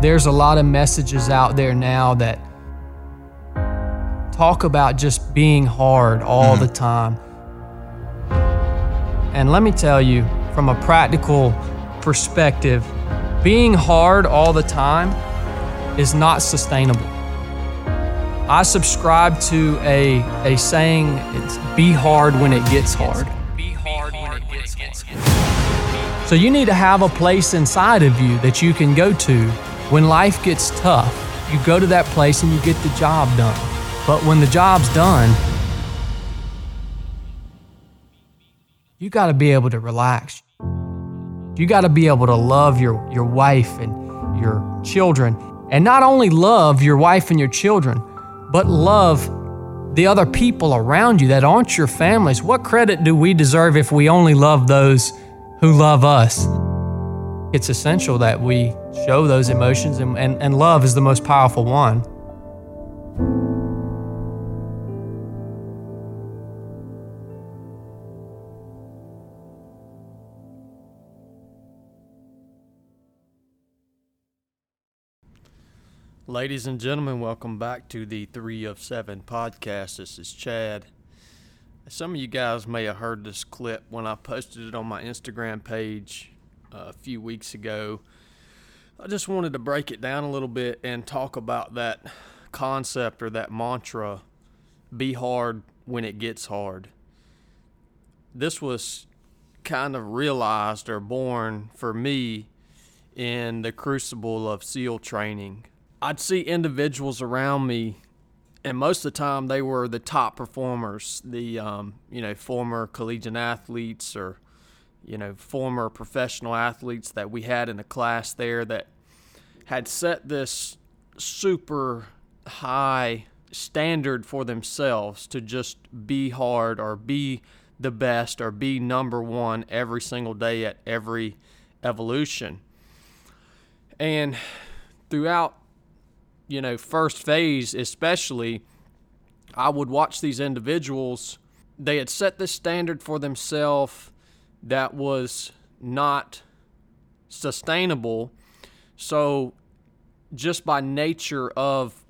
There's a lot of messages out there now that talk about just being hard all the hmm. time. And let me tell you, from a practical perspective, being hard all the time is not sustainable. I subscribe to a, a saying, it's be hard when it gets hard. Be hard when it gets hard. So you need to have a place inside of you that you can go to when life gets tough. You go to that place and you get the job done. But when the job's done, you got to be able to relax. You got to be able to love your, your wife and your children. And not only love your wife and your children, but love the other people around you that aren't your families. What credit do we deserve if we only love those who love us? It's essential that we show those emotions, and, and, and love is the most powerful one. Ladies and gentlemen, welcome back to the Three of Seven podcast. This is Chad. Some of you guys may have heard this clip when I posted it on my Instagram page uh, a few weeks ago. I just wanted to break it down a little bit and talk about that concept or that mantra be hard when it gets hard. This was kind of realized or born for me in the crucible of SEAL training. I'd see individuals around me, and most of the time they were the top performers, the um, you know former collegiate athletes or you know former professional athletes that we had in the class there that had set this super high standard for themselves to just be hard or be the best or be number one every single day at every evolution. And throughout you know, first phase especially, I would watch these individuals. They had set this standard for themselves that was not sustainable. So, just by nature of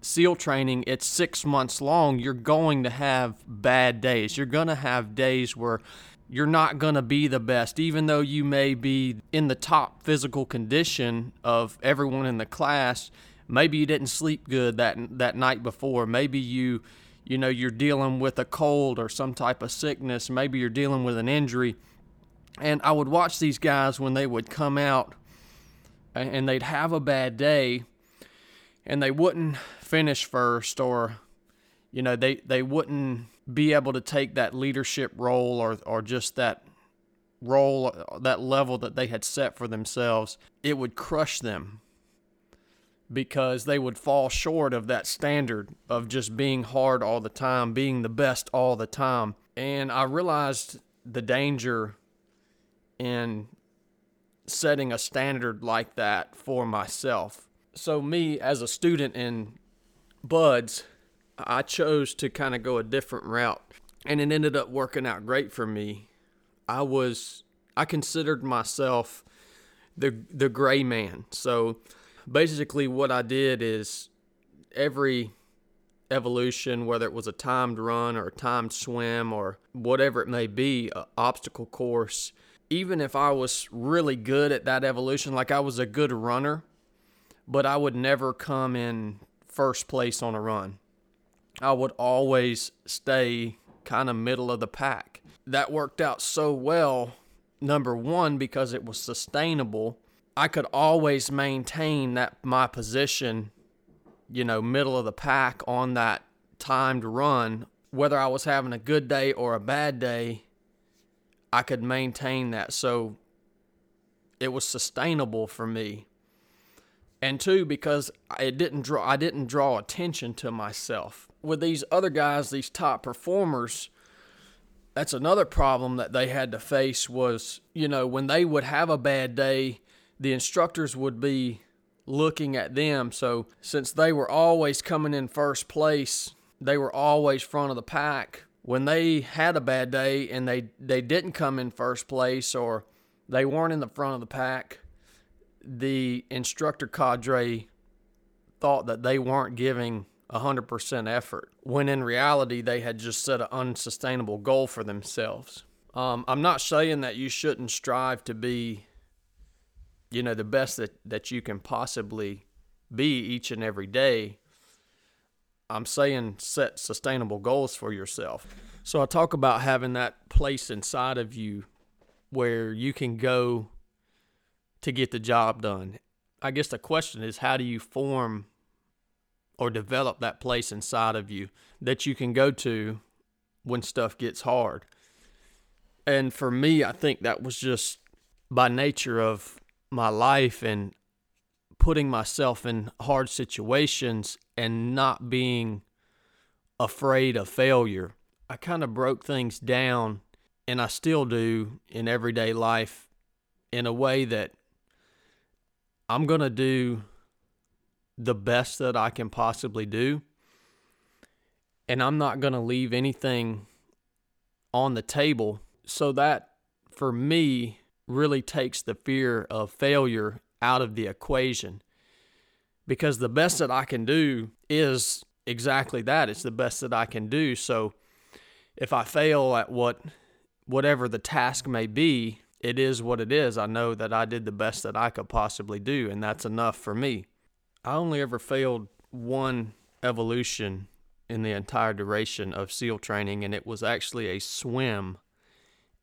SEAL training, it's six months long. You're going to have bad days. You're going to have days where you're not going to be the best, even though you may be in the top physical condition of everyone in the class maybe you didn't sleep good that that night before maybe you you know you're dealing with a cold or some type of sickness maybe you're dealing with an injury. And I would watch these guys when they would come out and they'd have a bad day and they wouldn't finish first or you know they they wouldn't be able to take that leadership role or or just that role that level that they had set for themselves. It would crush them because they would fall short of that standard of just being hard all the time, being the best all the time. And I realized the danger in setting a standard like that for myself. So, me as a student in BUD/S, I chose to kind of go a different route, and it ended up working out great for me. I was, I considered myself the the gray man. So basically what I did is every evolution, whether it was a timed run or a timed swim or whatever it may be, an obstacle course, even if I was really good at that evolution, like I was a good runner, but I would never come in first place on a run. I would always stay kind of middle of the pack. That worked out so well, number one, because it was sustainable I could always maintain that my position, you know, middle of the pack on that timed run, whether I was having a good day or a bad day, I could maintain that. So it was sustainable for me. And two, because it didn't draw I didn't draw attention to myself. With these other guys, these top performers, that's another problem that they had to face was, you know, when they would have a bad day, the instructors would be looking at them. So since they were always coming in first place, they were always front of the pack. When they had a bad day and they, they didn't come in first place or they weren't in the front of the pack, the instructor cadre thought that they weren't giving 100% effort when in reality they had just set an unsustainable goal for themselves. Um, I'm not saying that you shouldn't strive to be, you know, the best that, that you can possibly be each and every day. I'm saying set sustainable goals for yourself. So I talk about having that place inside of you where you can go to get the job done. I guess the question is how do you form or develop that place inside of you that you can go to when stuff gets hard? And for me, I think that was just by nature of my life and putting myself in hard situations and not being afraid of failure. I kind of broke things down, and I still do in everyday life in a way that I'm going to do the best that I can possibly do. And I'm not going to leave anything on the table. So that for me really takes the fear of failure out of the equation. Because the best that I can do is exactly that. It's the best that I can do. So if I fail at what whatever the task may be, it is what it is. I know that I did the best that I could possibly do, and that's enough for me. I only ever failed one evolution in the entire duration of SEAL training, and it was actually a swim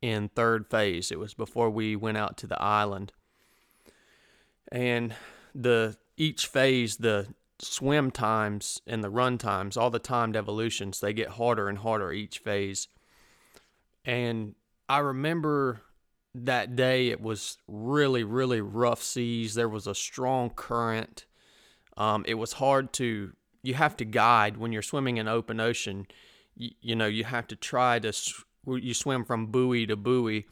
in third phase. It was before we went out to the island. And the each phase, the swim times and the run times, all the timed evolutions, they get harder and harder each phase. And I remember that day it was really really rough seas there was a strong current um, it was hard to you have to guide when you're swimming in open ocean you, you know you have to try to you swim from buoy to buoy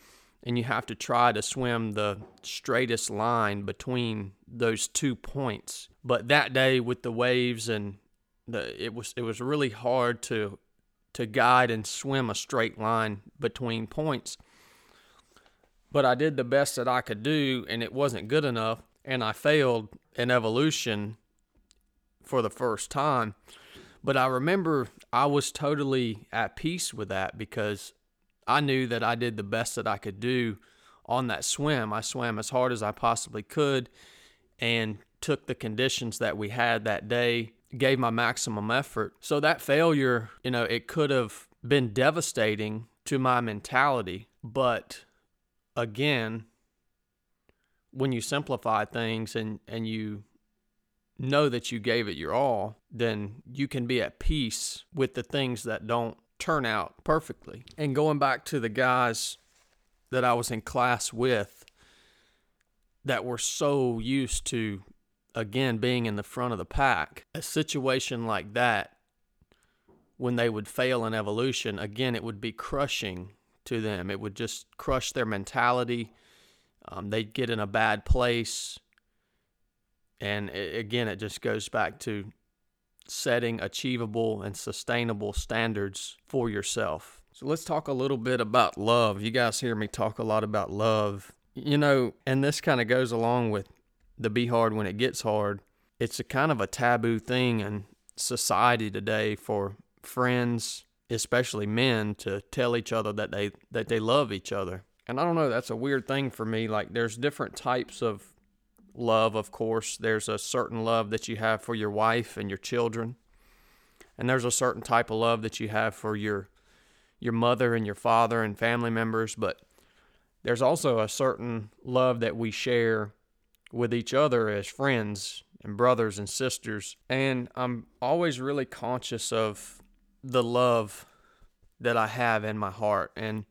and you have to try to swim the straightest line between those two points but that day with the waves and the it was it was really hard to to guide and swim a straight line between points but I did the best that I could do, and it wasn't good enough, and I failed in evolution for the first time. But I remember I was totally at peace with that because I knew that I did the best that I could do on that swim. I swam as hard as I possibly could and took the conditions that we had that day, gave my maximum effort. So that failure, you know, it could have been devastating to my mentality, but again, when you simplify things and, and you know that you gave it your all, then you can be at peace with the things that don't turn out perfectly. And going back to the guys that I was in class with that were so used to, again, being in the front of the pack, a situation like that, when they would fail in evolution, again, it would be crushing to them. It would just crush their mentality. Um, they'd get in a bad place. And it, again, it just goes back to setting achievable and sustainable standards for yourself. So let's talk a little bit about love. You guys hear me talk a lot about love. You know, and this kind of goes along with the be hard when it gets hard. It's a kind of a taboo thing in society today for friends especially men to tell each other that they that they love each other. And I don't know, that's a weird thing for me. Like there's different types of love, of course. There's a certain love that you have for your wife and your children. And there's a certain type of love that you have for your your mother and your father and family members, but there's also a certain love that we share with each other as friends and brothers and sisters. And I'm always really conscious of the love that I have in my heart. And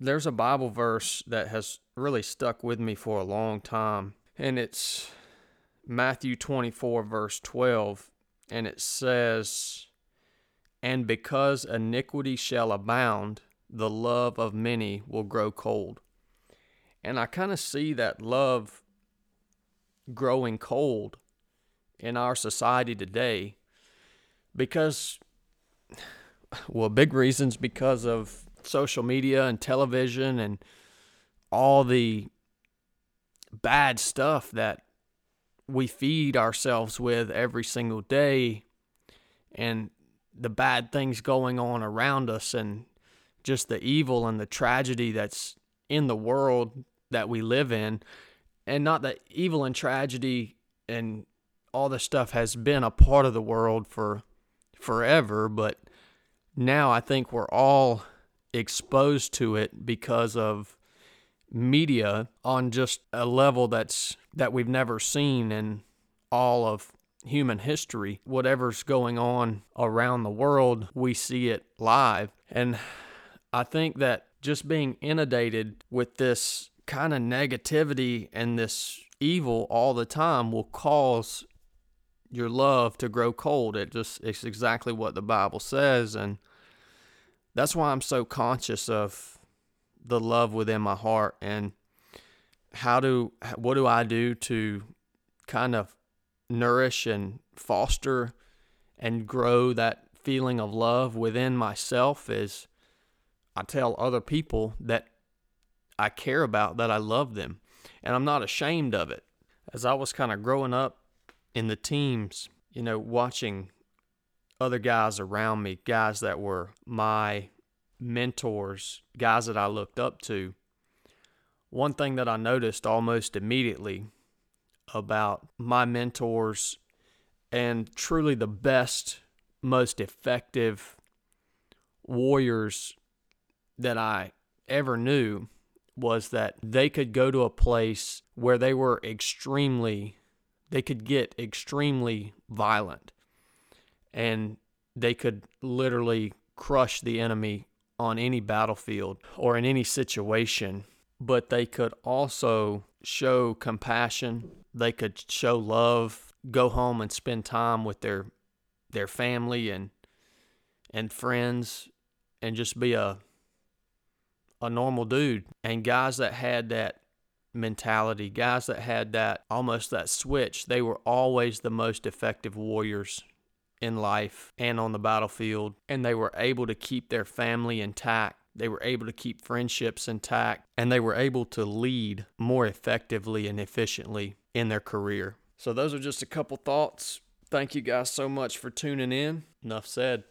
there's a Bible verse that has really stuck with me for a long time, and it's Matthew 24, verse 12. And it says, And because iniquity shall abound, the love of many will grow cold. And I kind of see that love growing cold in our society today because well, big reasons because of social media and television and all the bad stuff that we feed ourselves with every single day and the bad things going on around us and just the evil and the tragedy that's in the world that we live in. And not that evil and tragedy and all this stuff has been a part of the world for forever but now I think we're all exposed to it because of media on just a level that's that we've never seen in all of human history. Whatever's going on around the world, we see it live. And I think that just being inundated with this kind of negativity and this evil all the time will cause your love to grow cold. It just it's exactly what the Bible says and that's why I'm so conscious of the love within my heart and how do what do I do to kind of nourish and foster and grow that feeling of love within myself is I tell other people that I care about that I love them and I'm not ashamed of it. As I was kind of growing up in the teams, you know, watching other guys around me, guys that were my mentors, guys that I looked up to, one thing that I noticed almost immediately about my mentors and truly the best, most effective warriors that I ever knew was that they could go to a place where they were extremely, they could get extremely violent and they could literally crush the enemy on any battlefield or in any situation, but they could also show compassion, they could show love, go home and spend time with their their family and and friends and just be a a normal dude. And guys that had that mentality, guys that had that almost that switch, they were always the most effective warriors in life and on the battlefield, and they were able to keep their family intact. They were able to keep friendships intact, and they were able to lead more effectively and efficiently in their career. So, those are just a couple thoughts. Thank you guys so much for tuning in. Enough said.